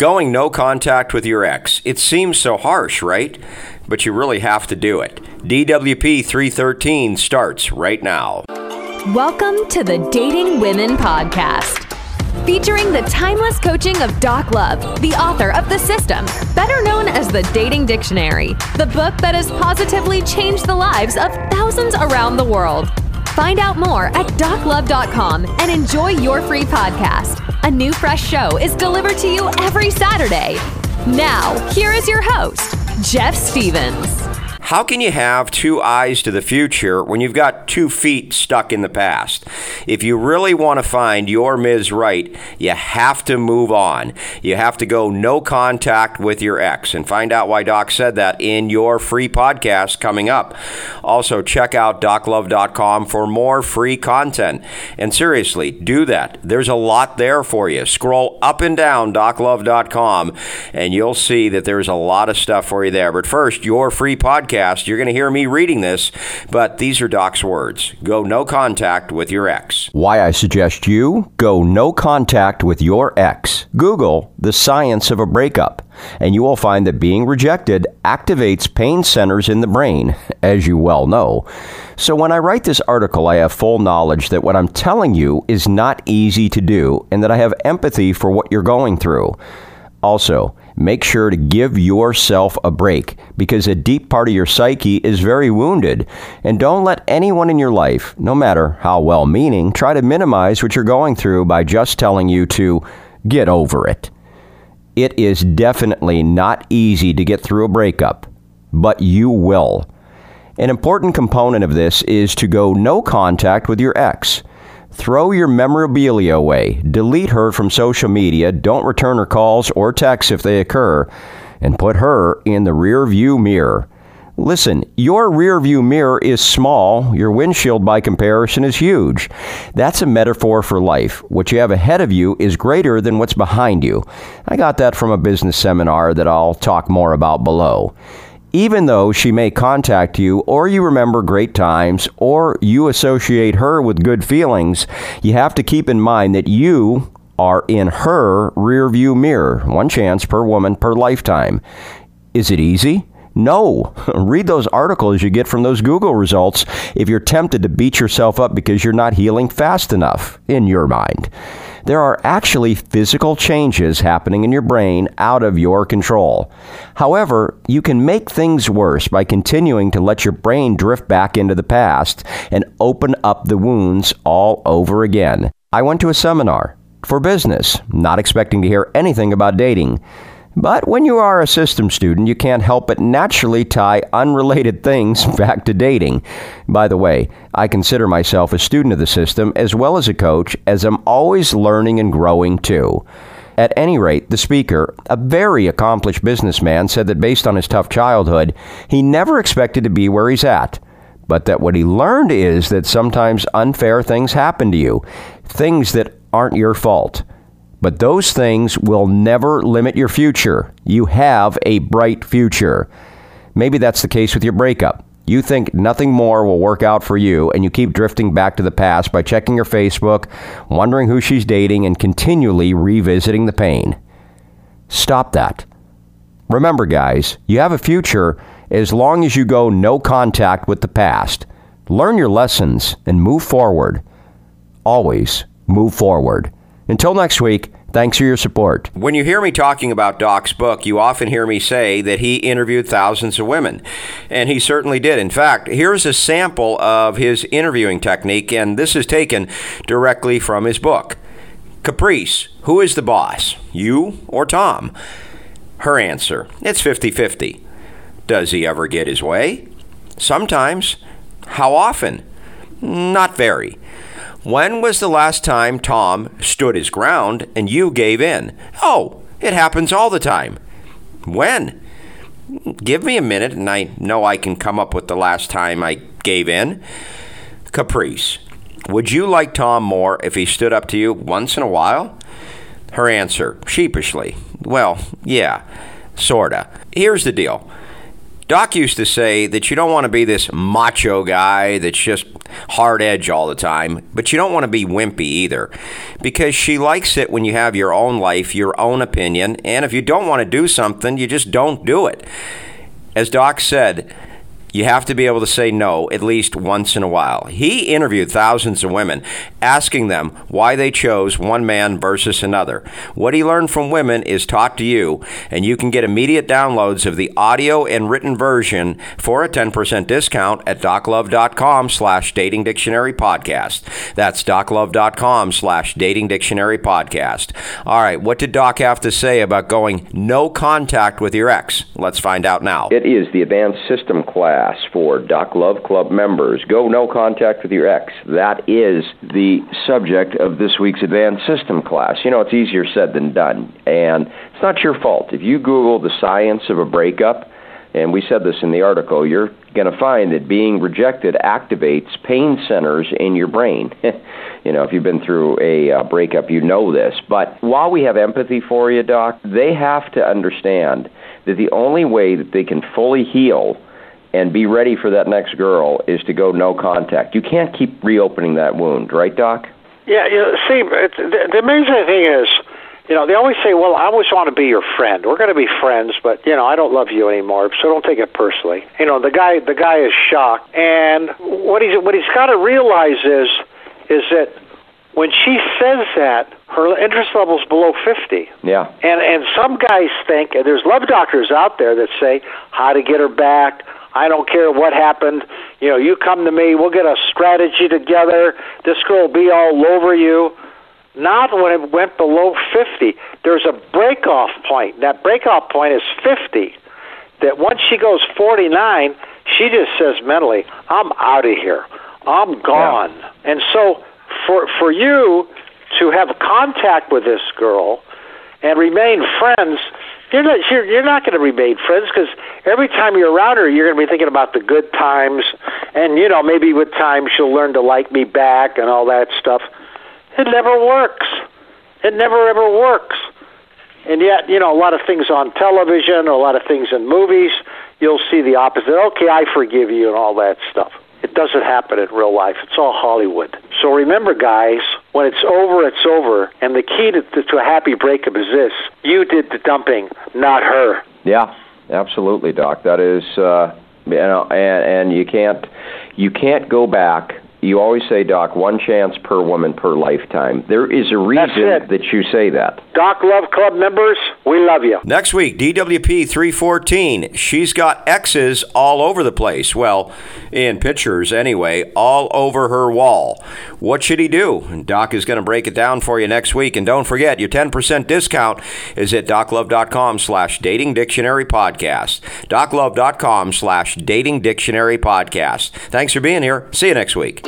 Going no contact with your ex. It seems so harsh, right? But you really have to do it. DWP 313 starts right now. Welcome to the Dating Women Podcast. Featuring the timeless coaching of Doc Love, the author of The System, better known as the Dating Dictionary, the book that has positively changed the lives of thousands around the world. Find out more at doclove.com and enjoy your free podcast. A new fresh show is delivered to you every Saturday. Now, here is your host, Jeff Stevens. How can you have two eyes to the future when you've got two feet stuck in the past? If you really want to find your Ms. Right, you have to move on. You have to go no contact with your ex and find out why Doc said that in your free podcast coming up. Also, check out doclove.com for more free content. And seriously, do that. There's a lot there for you. Scroll up and down doclove.com and you'll see that there's a lot of stuff for you there. But first, your free podcast podcast, you're going to hear me reading this, but these are Doc's words. Go no contact with your ex. Why I suggest you go no contact with your ex. Google the science of a breakup, and you will find that being rejected activates pain centers in the brain, as you well know. So when I write this article, I have full knowledge that what I'm telling you is not easy to do, and that I have empathy for what you're going through. Also, make sure to give yourself a break because a deep part of your psyche is very wounded. And don't let anyone in your life, no matter how well meaning, try to minimize what you're going through by just telling you to get over it. It is definitely not easy to get through a breakup, but you will. An important component of this is to go no contact with your ex. Throw your memorabilia away. Delete her from social media. Don't return her calls or texts if they occur. And put her in the rear view mirror. Listen, your rear view mirror is small, your windshield by comparison is huge. That's a metaphor for life. What you have ahead of you is greater than what's behind you. I got that from a business seminar that I'll talk more about below even though she may contact you or you remember great times or you associate her with good feelings, you have to keep in mind that you are in her rearview mirror, one chance per woman per lifetime. Is it easy? No. Read those articles you get from those Google results if you're tempted to beat yourself up because you're not healing fast enough in your mind there are actually physical changes happening in your brain out of your control. However, you can make things worse by continuing to let your brain drift back into the past and open up the wounds all over again. I went to a seminar for business, not expecting to hear anything about dating. But when you are a system student, you can't help but naturally tie unrelated things back to dating. By the way, I consider myself a student of the system as well as a coach, as I'm always learning and growing too. At any rate, the speaker, a very accomplished businessman, said that based on his tough childhood, he never expected to be where he's at. But that what he learned is that sometimes unfair things happen to you, things that aren't your fault. But those things will never limit your future. You have a bright future. Maybe that's the case with your breakup. You think nothing more will work out for you, and you keep drifting back to the past by checking your Facebook, wondering who she's dating, and continually revisiting the pain. Stop that. Remember, guys, you have a future as long as you go no contact with the past. Learn your lessons and move forward. Always move forward. Until next week, thanks for your support. When you hear me talking about Doc's book, you often hear me say that he interviewed thousands of women. And he certainly did. In fact, here's a sample of his interviewing technique, and this is taken directly from his book. Caprice, who is the boss, you or Tom? Her answer, it's 50 50. Does he ever get his way? Sometimes. How often? Not very. When was the last time Tom stood his ground and you gave in? Oh, it happens all the time. When? Give me a minute and I know I can come up with the last time I gave in. Caprice. Would you like Tom more if he stood up to you once in a while? Her answer, sheepishly. Well, yeah, sorta. Here's the deal Doc used to say that you don't want to be this macho guy that's just hard edge all the time, but you don't want to be wimpy either because she likes it when you have your own life, your own opinion, and if you don't want to do something, you just don't do it. As Doc said, you have to be able to say no at least once in a while. He interviewed thousands of women, asking them why they chose one man versus another. What he learned from women is taught to you, and you can get immediate downloads of the audio and written version for a 10% discount at doclove.com slash dating dictionary podcast. That's doclove.com slash dating dictionary podcast. All right, what did Doc have to say about going no contact with your ex? Let's find out now. It is the advanced system class class for Doc Love Club members. Go no contact with your ex. That is the subject of this week's advanced system class. You know, it's easier said than done. And it's not your fault. If you Google the science of a breakup, and we said this in the article, you're going to find that being rejected activates pain centers in your brain. you know, if you've been through a uh, breakup, you know this. But while we have empathy for you, Doc, they have to understand that the only way that they can fully heal and be ready for that next girl is to go no contact. You can't keep reopening that wound, right, Doc? Yeah, you know, see, the, the amazing thing is, you know, they always say, "Well, I always want to be your friend. We're going to be friends, but you know, I don't love you anymore, so don't take it personally." You know, the guy, the guy is shocked, and what he's what he's got to realize is, is that when she says that, her interest level's below 50. Yeah. And and some guys think, and there's love doctors out there that say how to get her back, I don't care what happened. You know, you come to me, we'll get a strategy together. This girl will be all over you. Not when it went below 50. There's a breakoff point. That breakoff point is 50. That once she goes 49, she just says mentally, I'm out of here. I'm gone. Yeah. And so for for you to have contact with this girl and remain friends, you're not you're, you're not going to remain friends because every time you're around her, you're going to be thinking about the good times, and you know maybe with time she'll learn to like me back and all that stuff. It never works. It never ever works. And yet, you know, a lot of things on television, or a lot of things in movies, you'll see the opposite. Okay, I forgive you, and all that stuff. It doesn't happen in real life. It's all Hollywood. So remember, guys, when it's over, it's over. And the key to, to to a happy breakup is this you did the dumping, not her. Yeah, absolutely, Doc. That is, uh, you know, and, and you can't you can't go back you always say, Doc, one chance per woman per lifetime. There is a reason that you say that. Doc Love Club members, we love you. Next week, DWP 314. She's got X's all over the place. Well, in pictures anyway, all over her wall. What should he do? Doc is going to break it down for you next week. And don't forget, your 10% discount is at doclove.com slash dating dictionary podcast. doclove.com slash dating dictionary podcast. Thanks for being here. See you next week.